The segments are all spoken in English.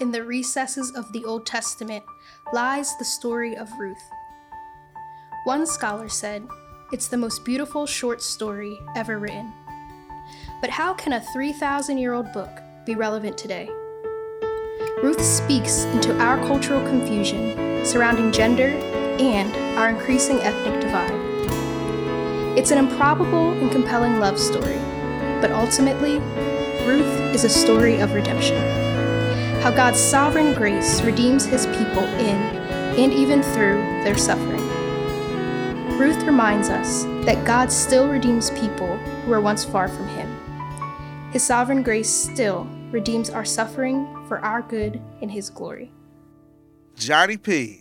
in the recesses of the Old Testament lies the story of Ruth. One scholar said, It's the most beautiful short story ever written. But how can a 3,000 year old book be relevant today? Ruth speaks into our cultural confusion surrounding gender and our increasing ethnic divide. It's an improbable and compelling love story, but ultimately, Ruth is a story of redemption. How God's sovereign grace redeems his people in and even through their suffering. Ruth reminds us that God still redeems people who were once far from him. His sovereign grace still redeems our suffering for our good and his glory. Johnny P.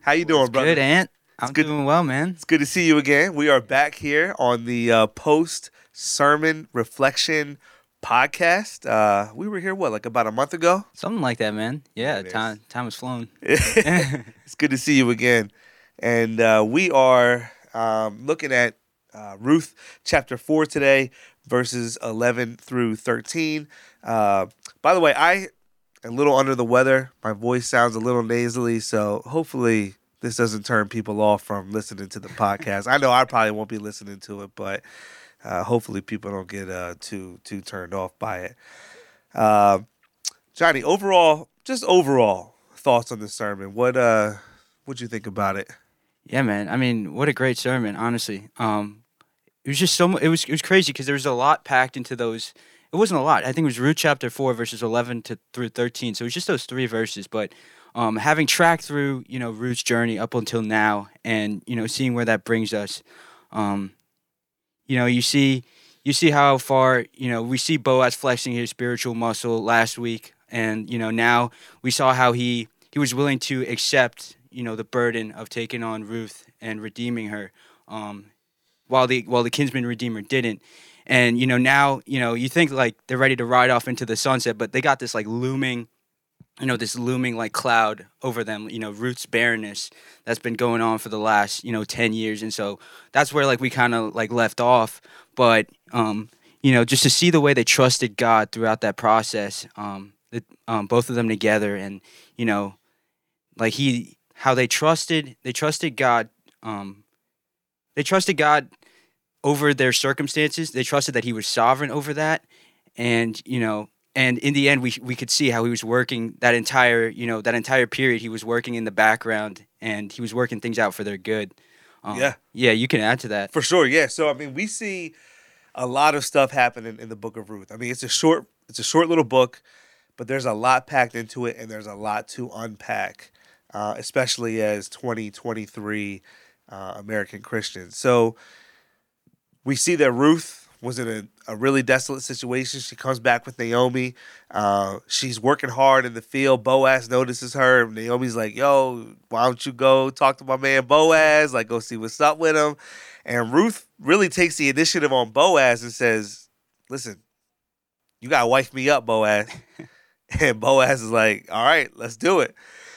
How you doing, brother? Good, Ant. I'm good. doing well, man. It's good to see you again. We are back here on the uh, post sermon reflection podcast. Uh, we were here what, like about a month ago? Something like that, man. Yeah, It is. time time has flown. it's good to see you again. And uh, we are um, looking at uh, Ruth chapter 4 today, verses 11 through 13. Uh, by the way, I am a little under the weather. My voice sounds a little nasally, so hopefully this doesn't turn people off from listening to the podcast. I know I probably won't be listening to it, but uh, hopefully people don't get uh, too too turned off by it. Uh, Johnny, overall, just overall thoughts on the sermon. What uh, what'd you think about it? Yeah, man. I mean, what a great sermon, honestly. Um, it was just so it was it was crazy because there was a lot packed into those. It wasn't a lot. I think it was Ruth chapter four verses eleven to through thirteen. So it was just those three verses. But um, having tracked through, you know, Ruth's journey up until now, and you know, seeing where that brings us, um, you know, you see you see how far you know we see Boaz flexing his spiritual muscle last week, and you know now we saw how he he was willing to accept you know the burden of taking on Ruth and redeeming her, um, while the while the kinsman redeemer didn't. And you know now you know you think like they're ready to ride off into the sunset, but they got this like looming, you know this looming like cloud over them. You know Ruth's barrenness that's been going on for the last you know ten years, and so that's where like we kind of like left off. But um, you know just to see the way they trusted God throughout that process, um, it, um, both of them together, and you know like he how they trusted they trusted God um they trusted God over their circumstances they trusted that he was sovereign over that and you know and in the end we we could see how he was working that entire you know that entire period he was working in the background and he was working things out for their good um, Yeah. yeah you can add to that For sure, yeah. So I mean, we see a lot of stuff happening in the book of Ruth. I mean, it's a short, it's a short little book, but there's a lot packed into it, and there's a lot to unpack, uh, especially as 2023 uh, American Christians. So we see that Ruth was in a, a really desolate situation. She comes back with Naomi. Uh, she's working hard in the field. Boaz notices her. Naomi's like, "Yo, why don't you go talk to my man Boaz? Like, go see what's up with him." And Ruth really takes the initiative on Boaz and says, "Listen, you gotta wife me up, Boaz." and Boaz is like, "All right, let's do it."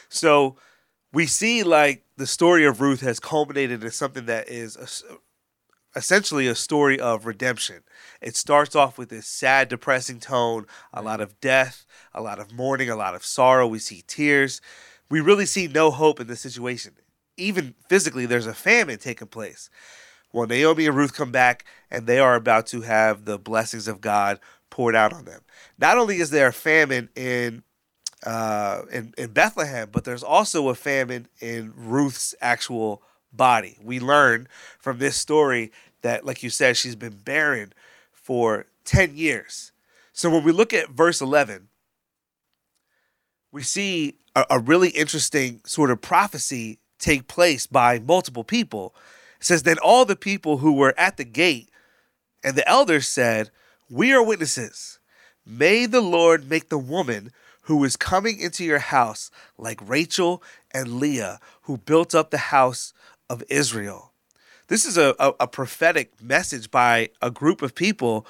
So we see like the story of Ruth has culminated in something that is a- essentially a story of redemption. It starts off with this sad, depressing tone, a lot of death, a lot of mourning, a lot of sorrow. We see tears. We really see no hope in the situation. Even physically, there's a famine taking place. Well, Naomi and Ruth come back, and they are about to have the blessings of God poured out on them. Not only is there a famine in uh, in, in Bethlehem, but there's also a famine in Ruth's actual body. We learn from this story that, like you said, she's been barren for 10 years. So when we look at verse 11, we see a, a really interesting sort of prophecy take place by multiple people. It says, Then all the people who were at the gate and the elders said, We are witnesses. May the Lord make the woman who is coming into your house like Rachel and Leah, who built up the house of Israel. This is a, a, a prophetic message by a group of people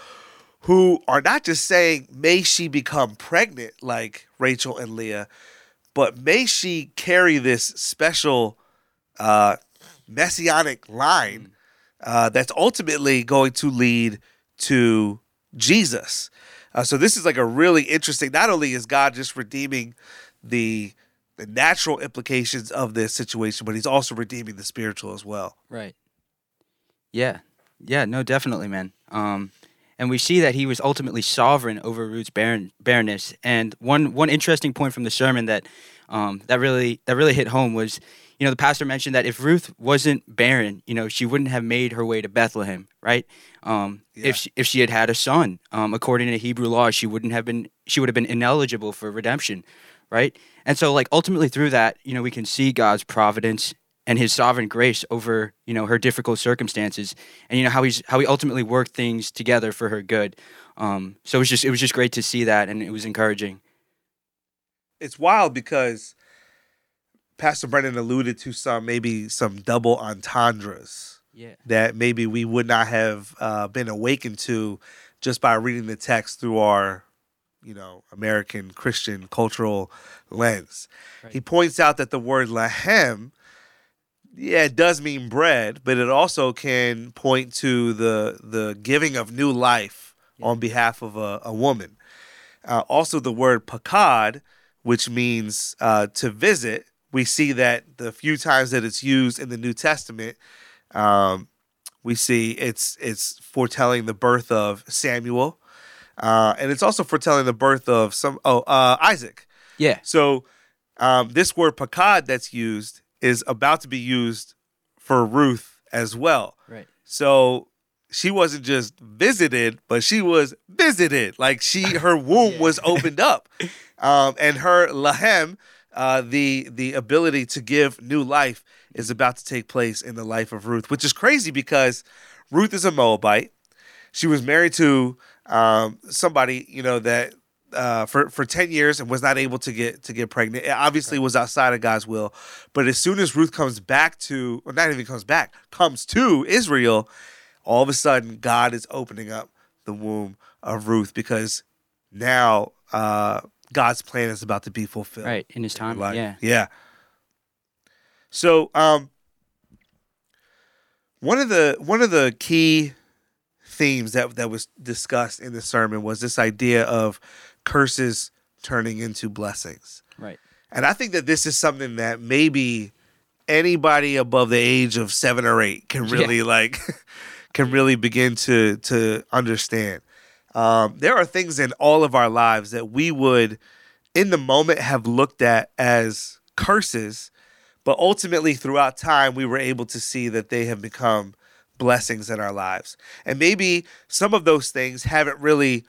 who are not just saying, May she become pregnant like Rachel and Leah, but may she carry this special uh, messianic line uh, that's ultimately going to lead to Jesus. Uh, so this is like a really interesting. Not only is God just redeeming the the natural implications of this situation, but He's also redeeming the spiritual as well. Right. Yeah. Yeah. No, definitely, man. Um, and we see that he was ultimately sovereign over Ruth's barren, barrenness. And one one interesting point from the sermon that um, that really that really hit home was, you know, the pastor mentioned that if Ruth wasn't barren, you know, she wouldn't have made her way to Bethlehem, right? Um, Yeah. If she, if she had had a son, um, according to Hebrew law, she wouldn't have been she would have been ineligible for redemption, right? And so, like ultimately through that, you know, we can see God's providence and His sovereign grace over you know her difficult circumstances, and you know how he's how he ultimately worked things together for her good. Um, so it was just it was just great to see that, and it was encouraging. It's wild because Pastor Brennan alluded to some maybe some double entendres Yeah. that maybe we would not have uh, been awakened to just by reading the text through our, you know, American Christian cultural lens. Right. He points out that the word lahem, yeah, it does mean bread, but it also can point to the the giving of new life on behalf of a, a woman. Uh, also, the word pakad, which means uh, to visit, we see that the few times that it's used in the New Testament, um, we see it's it's foretelling the birth of Samuel, uh, and it's also foretelling the birth of some oh uh, Isaac. Yeah. So um, this word pakad that's used is about to be used for Ruth as well. Right. So she wasn't just visited, but she was visited. Like she, her womb Yeah. was opened up, um, and her lahem, uh, the the ability to give new life, is about to take place in the life of Ruth, which is crazy because Ruth is a Moabite. She was married to um, somebody, you know, that uh, for for ten years and was not able to get to get pregnant. It obviously was outside of God's will. But as soon as Ruth comes back to, or not even comes back, comes to Israel, all of a sudden God is opening up the womb of Ruth because now uh, God's plan is about to be fulfilled. Right. In his time. life. Yeah. Yeah. So, um, one of the one of the key themes that that was discussed in the sermon was this idea of curses turning into blessings. Right. And I think that this is something that maybe anybody above the age of seven or eight can Yeah. really like can really begin to to understand. Um, there are things in all of our lives that we would, in the moment, have looked at as curses, but ultimately throughout time we were able to see that they have become blessings in our lives. And maybe some of those things haven't really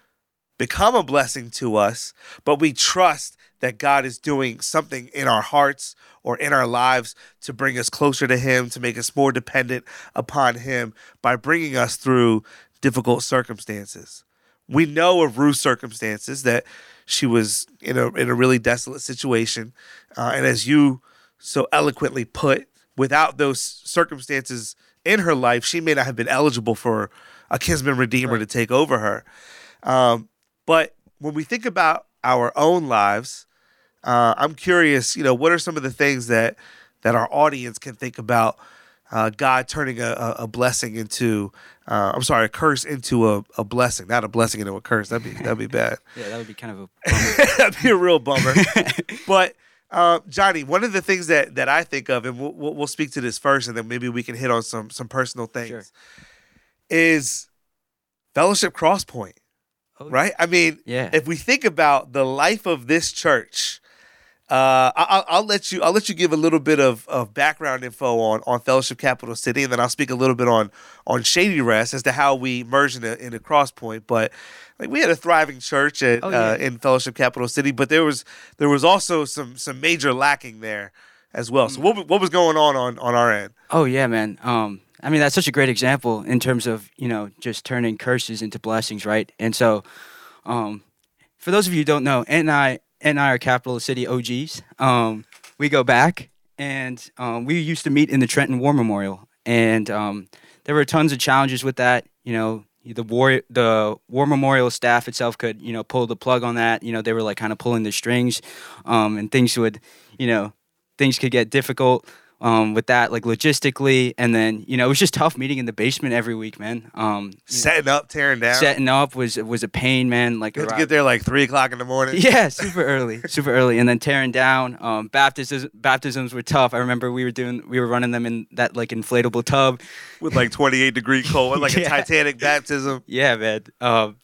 become a blessing to us, but we trust that God is doing something in our hearts or in our lives to bring us closer to Him, to make us more dependent upon Him by bringing us through difficult circumstances. We know of Ruth's circumstances that she was in a in a really desolate situation, uh, and as you so eloquently put, without those circumstances in her life, she may not have been eligible for a kinsman redeemer to take over her. Um, but when we think about our own lives, uh, I'm curious. You know, what are some of the things that that our audience can think about uh, God turning a, a, blessing into, uh, I'm sorry, a curse into a, a blessing, not a blessing into a curse. That'd be that'd be bad. Yeah. That would be kind of a bummer. that'd be a real bummer. but uh, Johnny, one of the things that that I think of, and we'll, we'll speak to this first, and then maybe we can hit on some some personal things, Sure. is Fellowship Crosspoint Oh, right? I mean, Yeah. if we think about the life of this church, uh, I- I'll, let you. I'll let you give a little bit of, of background info on, on Fellowship Capital City, and then I'll speak a little bit on on Shady Rest as to how we merged in a, in a Crosspoint. But like we had a thriving church at, Oh, yeah. uh, in Fellowship Capital City, but there was there was also some some major lacking there as well. Mm. So what what was going on on on our end? Oh yeah, man. Um, I mean that's such a great example in terms of you know just turning curses into blessings, right? And so, um, for those of you who don't know, Ant and I, and I are Capital City OGs. Um, we go back, and um, we used to meet in the Trenton War Memorial, and um, there were tons of challenges with that. You know, the war the War Memorial staff itself could you know pull the plug on that. You know, they were like kind of pulling the strings, um, and things would you know things could get difficult um, with that, like logistically, and then you know it was just tough meeting in the basement every week, man. Um, you know, Setting up, tearing down. setting up was was a pain, man. Like You had to get there like three o'clock in the morning. yeah, super early, super early, and then tearing down. Um, baptisms baptisms were tough. I remember we were doing we were running them in that like inflatable tub. With like 28 degree cold, like a Titanic baptism. Yeah, man. Um,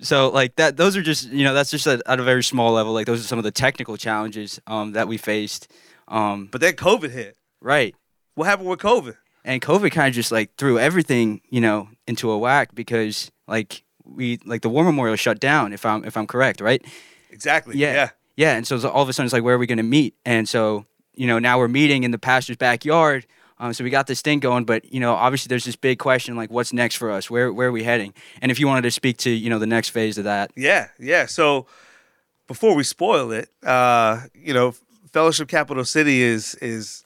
so like that, those are just you know that's just at, at a very small level. Like those are some of the technical challenges um, that we faced. Um, But then COVID hit. Right, What happened with COVID? and COVID kind of just like threw everything you know into a whack because like we like the War Memorial shut down. If I'm if I'm correct, right? Exactly. Yeah. yeah. Yeah, and so all of a sudden it's like, where are we going to meet? And so you know now we're meeting in the pastor's backyard. Um, so we got this thing going, but you know obviously there's this big question like, what's next for us? Where where are we heading? And if you wanted to speak to you know the next phase of that, Yeah, yeah. So before we spoil it, uh, you know, Fellowship Capital City is is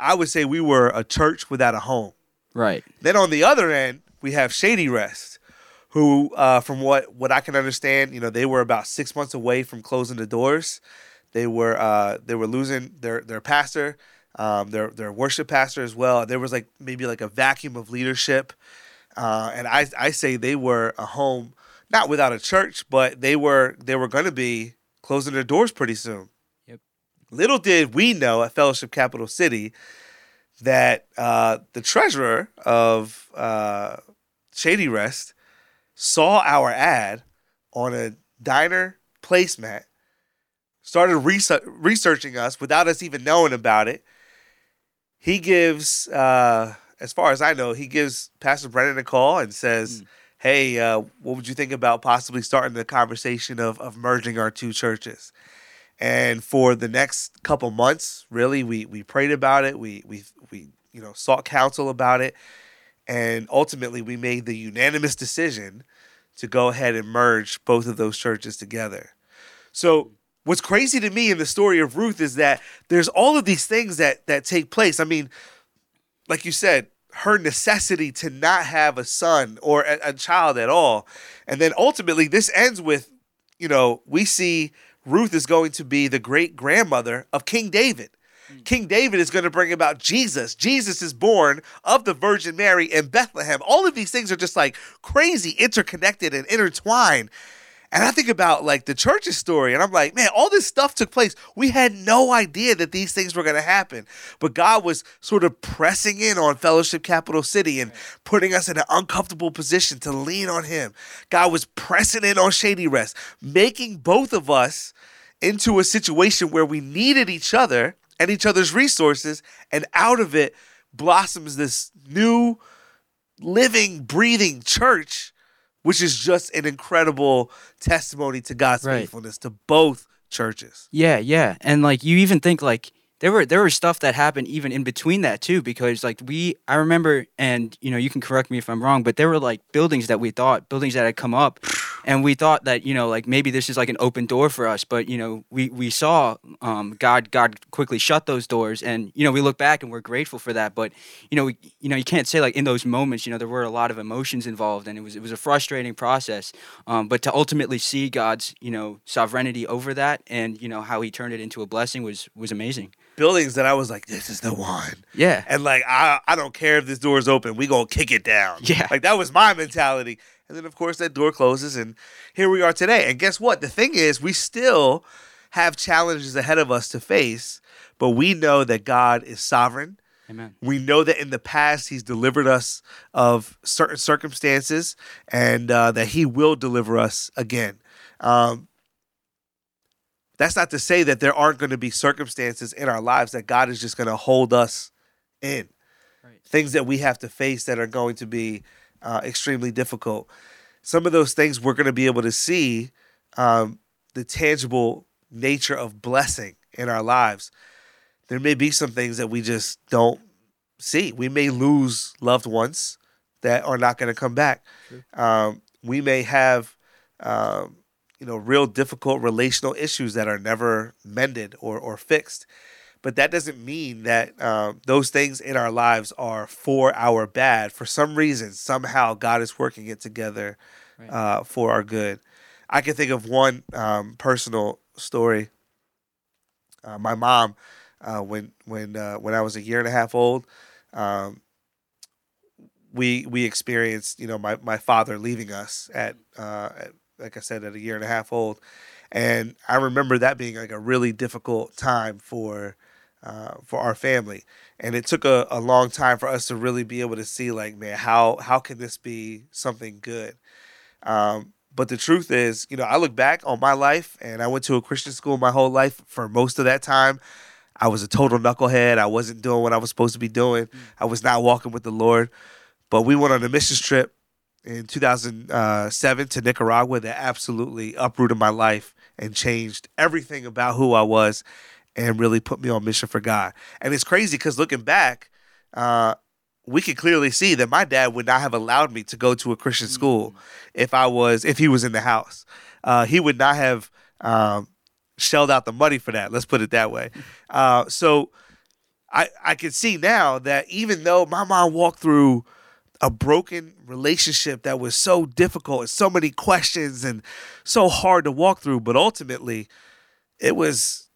I would say we were a church without a home. right? Then on the other end, we have Shady Rest, who, uh, from what what I can understand, you know, they were about six months away from closing the doors. They were uh, they were losing their their pastor, um, their their worship pastor as well. There was like maybe like a vacuum of leadership, uh, and I I say they were a home not without a church, but they were they were going to be closing their doors pretty soon. Little did we know at Fellowship Capital City that uh, the treasurer of uh, Shady Rest saw our ad on a diner placemat, started research- researching us without us even knowing about it. He gives, uh, as far as I know, he gives Pastor Brennan a call and says, Hey, uh, what would you think about possibly starting the conversation of, of merging our two churches? And for the next couple months, really, we we prayed about it. We we we you know sought counsel about it, and ultimately we made the unanimous decision to go ahead and merge both of those churches together. So what's crazy to me in the story of Ruth is that there's all of these things that that take place. I mean, like you said, her necessity to not have a son or a, a child at all, and then ultimately this ends with, you know, we see Ruth is going to be the great grandmother of King David. Mm. King David is going to bring about Jesus. Jesus is born of the Virgin Mary in Bethlehem. All of these things are just like crazy interconnected and intertwined. And I think about like the church's story, and I'm like, man, all this stuff took place. We had no idea that these things were going to happen. But God was sort of pressing in on Fellowship Capital City and putting us in an uncomfortable position to lean on Him. God was pressing in on Shady Rest, making both of us into a situation where we needed each other and each other's resources. And out of it blossoms this new living, breathing church, which is just an incredible testimony to God's Right. faithfulness to both churches. Yeah, yeah, and like you even think like there were there were stuff that happened even in between that too because like we I remember and you know you can correct me if I'm wrong but there were like buildings that we thought buildings that had come up and we thought that you know like maybe this is like an open door for us but you know we we saw um God God quickly shut those doors and you know we look back and we're grateful for that but you know we, you know you can't say like in those moments you know there were a lot of emotions involved and it was it was a frustrating process um but to ultimately see God's you know sovereignty over that and you know how he turned it into a blessing was was amazing Buildings that I was like, this is the one. yeah And like, I, I don't care if this door is open, we gonna kick it down. Yeah. Like that was my mentality. And then of course that door closes and here we are today. And guess what? The thing is, we still have challenges ahead of us to face, but we know that God is sovereign. amen We know that in the past He's delivered us of certain circumstances, and uh, that He will deliver us again. Um, that's not to say that there aren't going to be circumstances in our lives that God is just going to hold us in. Right. Things that we have to face that are going to be uh, extremely difficult. Some of those things we're going to be able to see um, the tangible nature of blessing in our lives. There may be some things that we just don't see. We may lose loved ones that are not going to come back. Um, we may have, um, you know, real difficult relational issues that are never mended or, or fixed. But that doesn't mean that um, those things in our lives are for our bad. For some reason, somehow God is working it together Right. uh, for our good. I can think of one um, personal story. Uh, my mom uh, when when uh, when I was a year and a half old. Um, we we experienced you know my, my father leaving us at, uh, at like I said at a year and a half old, and I remember that being like a really difficult time for uh, for our family, and it took a, a long time for us to really be able to see like man how how can this be something good. Um, but the truth is, you know, I look back on my life, and I went to a Christian school my whole life. For most of that time, I was a total knucklehead. I wasn't doing what I was supposed to be doing. I was not walking with the Lord. But we went on a missions trip in 2007 to Nicaragua that absolutely uprooted my life and changed everything about who I was and really put me on mission for God. And it's crazy because looking back, uh, we can clearly see that my dad would not have allowed me to go to a Christian school if I was if he was in the house. Uh, he would not have um, shelled out the money for that. Let's put it that way. Uh, so I I can see now that even though my mom walked through a broken relationship that was so difficult and so many questions and so hard to walk through, but ultimately it was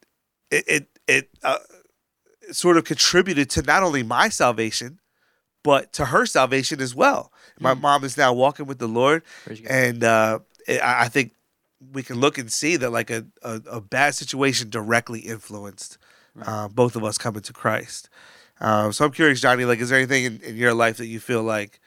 it it, it uh, sort of contributed to not only my salvation but to her salvation as well. My mm. mom is now walking with the Lord, and uh, I think we can look and see that like a, a, a bad situation directly influenced right. uh, both of us coming to Christ. Um, so I'm curious, Johnny, like, is there anything in, in your life that you feel like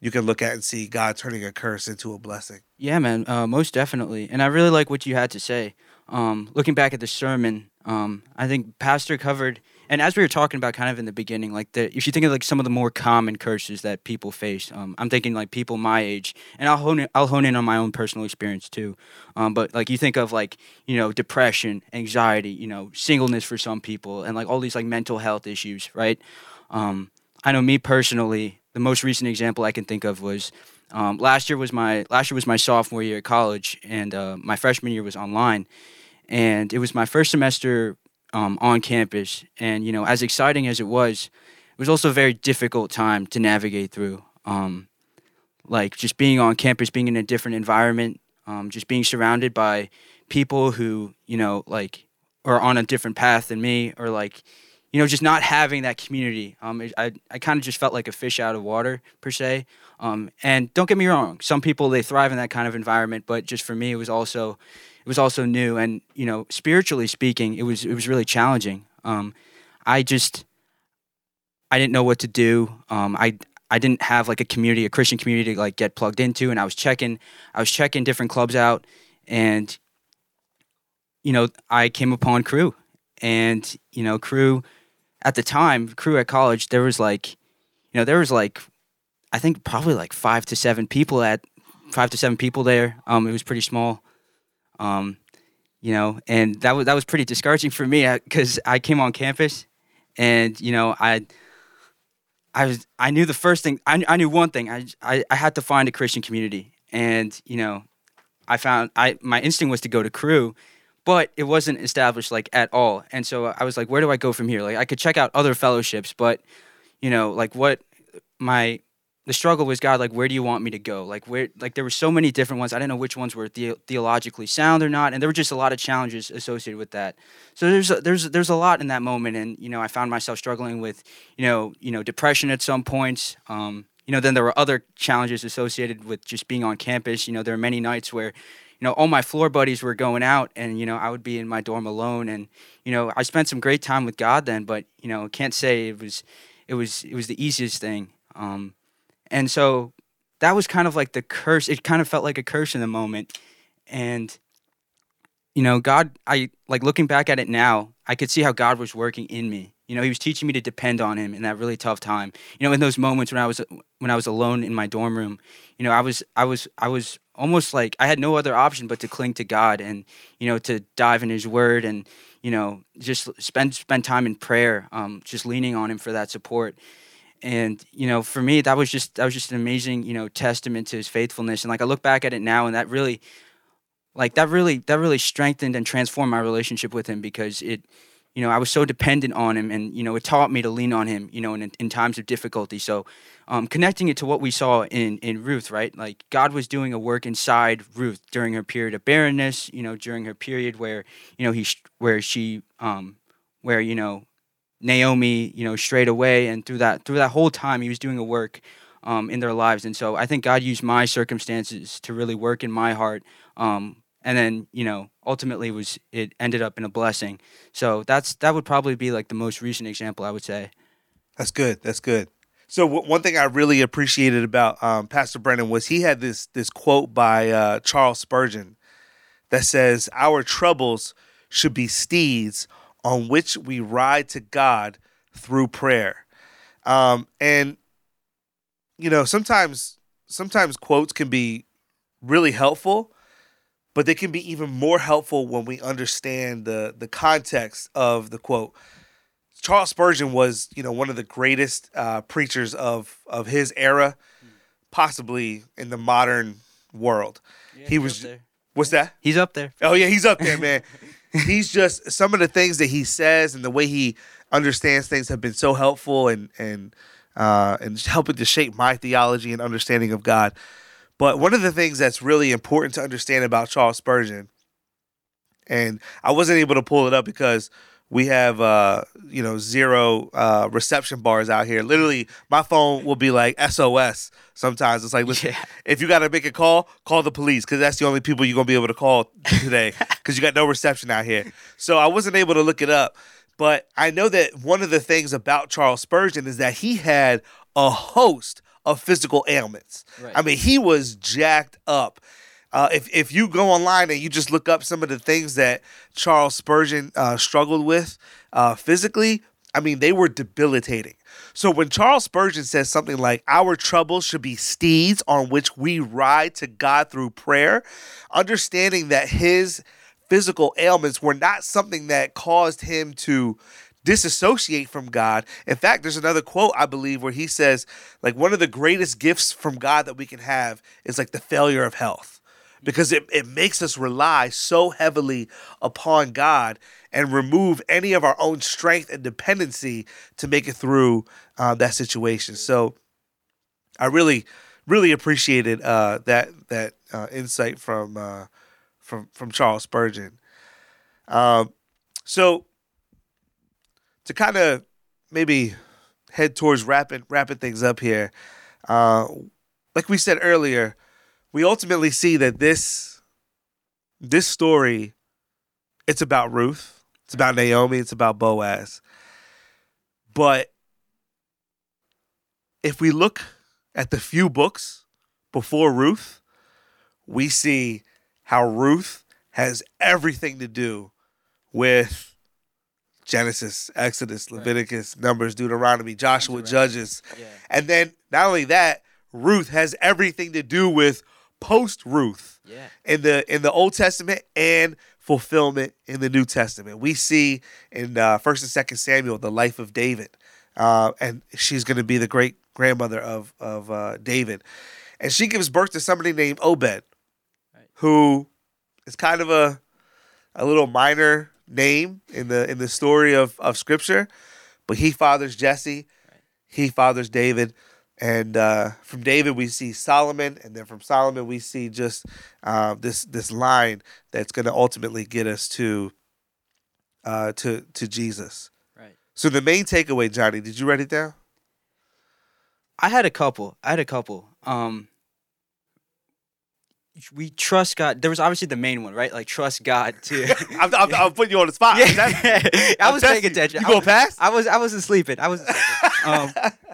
you can look at and see God turning a curse into a blessing? Yeah, man, uh, most definitely. And I really like what you had to say. Um, looking back at the sermon, um, I think Pastor covered – and as we were talking about kind of in the beginning like the if you think of like some of the more common curses that people face um, i'm thinking like people my age and i'll hone in, i'll hone in on my own personal experience too. Um, but like you think of like you know depression anxiety you know singleness for some people and like all these like mental health issues right? Um, i know me personally the most recent example i can think of was um, last year was my last year was my sophomore year at college and uh, my freshman year was online and it was my first semester um, on campus. And, you know, as exciting as it was, it was also a very difficult time to navigate through. Um, like just being on campus, being in a different environment, um, just being surrounded by people who, you know, like are on a different path than me or like, you know, just not having that community. Um, I, I kind of just felt like a fish out of water per se. Um, and don't get me wrong, some people they thrive in that kind of environment, but just for me, it was also, it was also new and you know spiritually speaking it was it was really challenging um, i just i didn't know what to do um, i i didn't have like a community a christian community to like get plugged into and i was checking i was checking different clubs out and you know i came upon Cru, and you know Cru at the time Cru at college there was like you know there was like i think probably like five to seven people at five to seven people there um, it was pretty small um, you know, and that was that was pretty discouraging for me because uh, I came on campus, and you know, I. I was I knew the first thing I, I knew one thing I, I I had to find a Christian community and you know I found I my instinct was to go to Cru but it wasn't established like at all and so I was like where do I go from here like I could check out other fellowships but you know like what my the struggle was God, like, where do you want me to go? Like, where, like, there were so many different ones. I didn't know which ones were the- theologically sound or not, and there were just a lot of challenges associated with that. So there's a, there's there's a lot in that moment, and you know, I found myself struggling with, you know, you know, depression at some points. Um, you know, then there were other challenges associated with just being on campus. You know, there are many nights where, you know, all my floor buddies were going out, and you know, I would be in my dorm alone, and you know, I spent some great time with God then, but you know, can't say it was, it was, it was the easiest thing. Um, and so that was kind of like the curse. It kind of felt like a curse in the moment. And, you know, God, I like looking back at it now, I could see how God was working in me. You know, he was teaching me to depend on him in that really tough time. You know, in those moments when I was when I was alone in my dorm room, you know, I was I was I was almost like I had no other option but to cling to God and you know to dive in His Word and you know just spend spend time in prayer, um, just leaning on Him for that support and you know for me that was just that was just an amazing you know testament to his faithfulness and like i look back at it now and that really like that really that really strengthened and transformed my relationship with him because it you know i was so dependent on him and you know it taught me to lean on him you know in, in times of difficulty so um, connecting it to what we saw in in ruth right like god was doing a work inside ruth during her period of barrenness you know during her period where you know he where she um, where you know Naomi, you know, strayed away, and through that through that whole time, he was doing a work um, in their lives. And so I think God used my circumstances to really work in my heart. Um, and then you know ultimately was it ended up in a blessing. So that's that would probably be like the most recent example I would say. That's good. That's good. So w- one thing I really appreciated about um, Pastor Brennan was he had this this quote by uh, Charles Spurgeon that says, "Our troubles should be steeds on which we ride to God through prayer." Um, and you know, sometimes sometimes quotes can be really helpful, but they can be even more helpful when we understand the the context of the quote. Charles Spurgeon was, you know, one of the greatest uh, preachers of of his era, possibly in the modern world. Yeah, he was. What's that? He's up there. Oh yeah, he's up there, man. he's just some of the things that he says and the way he understands things have been so helpful and and uh, and helping to shape my theology and understanding of God. But one of the things that's really important to understand about Charles Spurgeon, and I wasn't able to pull it up because we have uh, you know zero uh, reception bars out here. Literally, my phone will be like SOS. Sometimes it's like, listen, Yeah. if you got to make a call, call the police because that's the only people you're gonna be able to call today because you got no reception out here. So I wasn't able to look it up, but I know that one of the things about Charles Spurgeon is that he had a host of physical ailments. Right. I mean, he was jacked up. Uh, if if you go online and you just look up some of the things that Charles Spurgeon uh, struggled with uh, physically, I mean, they were debilitating. So when Charles Spurgeon says something like, Our troubles should be steeds on which we ride to God through prayer, understanding that his physical ailments were not something that caused him to disassociate from God. In fact, there's another quote I believe where he says, like, one of the greatest gifts from God that we can have is like the failure of health because it, it makes us rely so heavily upon God and remove any of our own strength and dependency to make it through uh, that situation. So I really, really appreciated uh, that that uh, insight from uh, from from Charles Spurgeon. Um, so to kind of maybe head towards wrapping wrapping things up here, uh, like we said earlier, we ultimately see that this this story it's about Ruth, it's about Naomi, it's about Boaz. But if we look at the few books before Ruth, we see how Ruth has everything to do with Genesis, Exodus, Leviticus, Numbers, Deuteronomy, Joshua, Judges. Yeah. And then not only that, Ruth has everything to do with post Ruth Yeah. in the in the Old Testament and fulfillment in the New Testament. We see in uh, First and Second Samuel the life of David, uh, and she's going to be the great grandmother of of uh, David, and she gives birth to somebody named Obed, who is kind of a a little minor name in the in the story of of Scripture, but he fathers Jesse, he fathers David. And uh, from David, we see Solomon, and then from Solomon, we see just uh, this this line that's going to ultimately get us to uh, to to Jesus. Right. So the main takeaway, Johnny, did you write it down? I had a couple. I had a couple. Um, we trust God. There was obviously the main one, right? Like trust God too. I'm, I'm, I'm putting you on the spot. yeah, I was paying attention. You I go was- past? I was I wasn't sleeping. I wasn't um,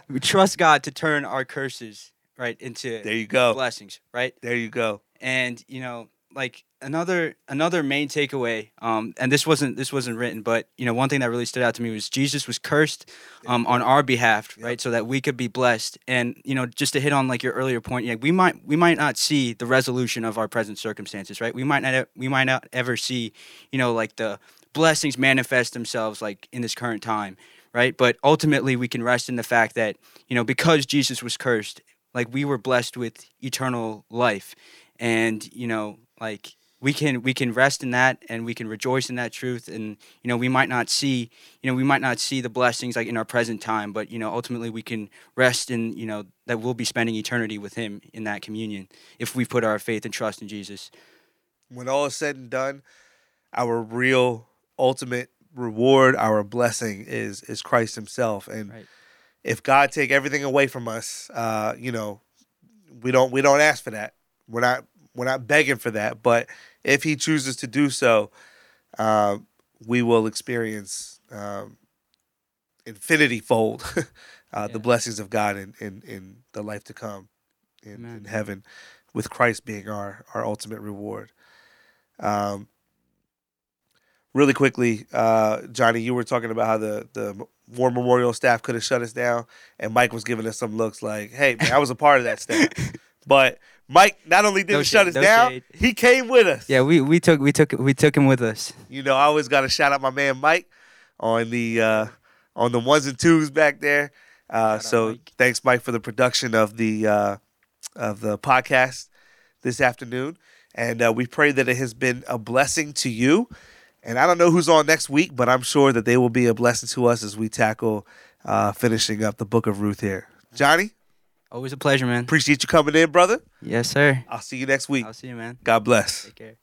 we trust God to turn our curses right into There you go. blessings, right? There you go. and you know like another another main takeaway um and this wasn't this wasn't written but you know one thing that really stood out to me was jesus was cursed um on our behalf right? So that we could be blessed. And you know just to hit on like your earlier point yeah we might we might not see the resolution of our present circumstances right? We might not we might not ever see you know like the blessings manifest themselves like in this current time right? But ultimately we can rest in the fact that you know because jesus was cursed like we were blessed with eternal life. And you know like we can we can rest in that and we can rejoice in that truth and you know we might not see you know we might not see the blessings like in our present time but you know ultimately we can rest in you know that we'll be spending eternity with him in that communion if we put our faith and trust in jesus When all is said and done, our real ultimate reward, our blessing is is Christ Himself. And Right. if God take everything away from us, uh, you know, we don't we don't ask for that. We're not we're not begging for that. But if He chooses to do so, uh, we will experience um, infinity fold uh, the blessings of God in, in in the life to come in, in heaven, with Christ being our our ultimate reward. Um, really quickly, uh, Johnny, you were talking about how the the War Memorial staff could have shut us down, and Mike was giving us some looks like, "Hey, man, I was a part of that staff." But Mike not only didn't No shut shade, us no down, shade. he came with us. Yeah, we, we took we took we took him with us. You know, I always got to shout out my man Mike on the uh, on the ones and twos back there. Uh, so Mike. thanks, Mike, for the production of the uh, of the podcast this afternoon, and uh, we pray that it has been a blessing to you. And I don't know who's on next week, but I'm sure that they will be a blessing to us as we tackle uh, finishing up the Book of Ruth here. Johnny, Always a pleasure, man. appreciate you coming in, brother. Yes, sir. I'll see you next week. I'll see you, man. God bless. Take care.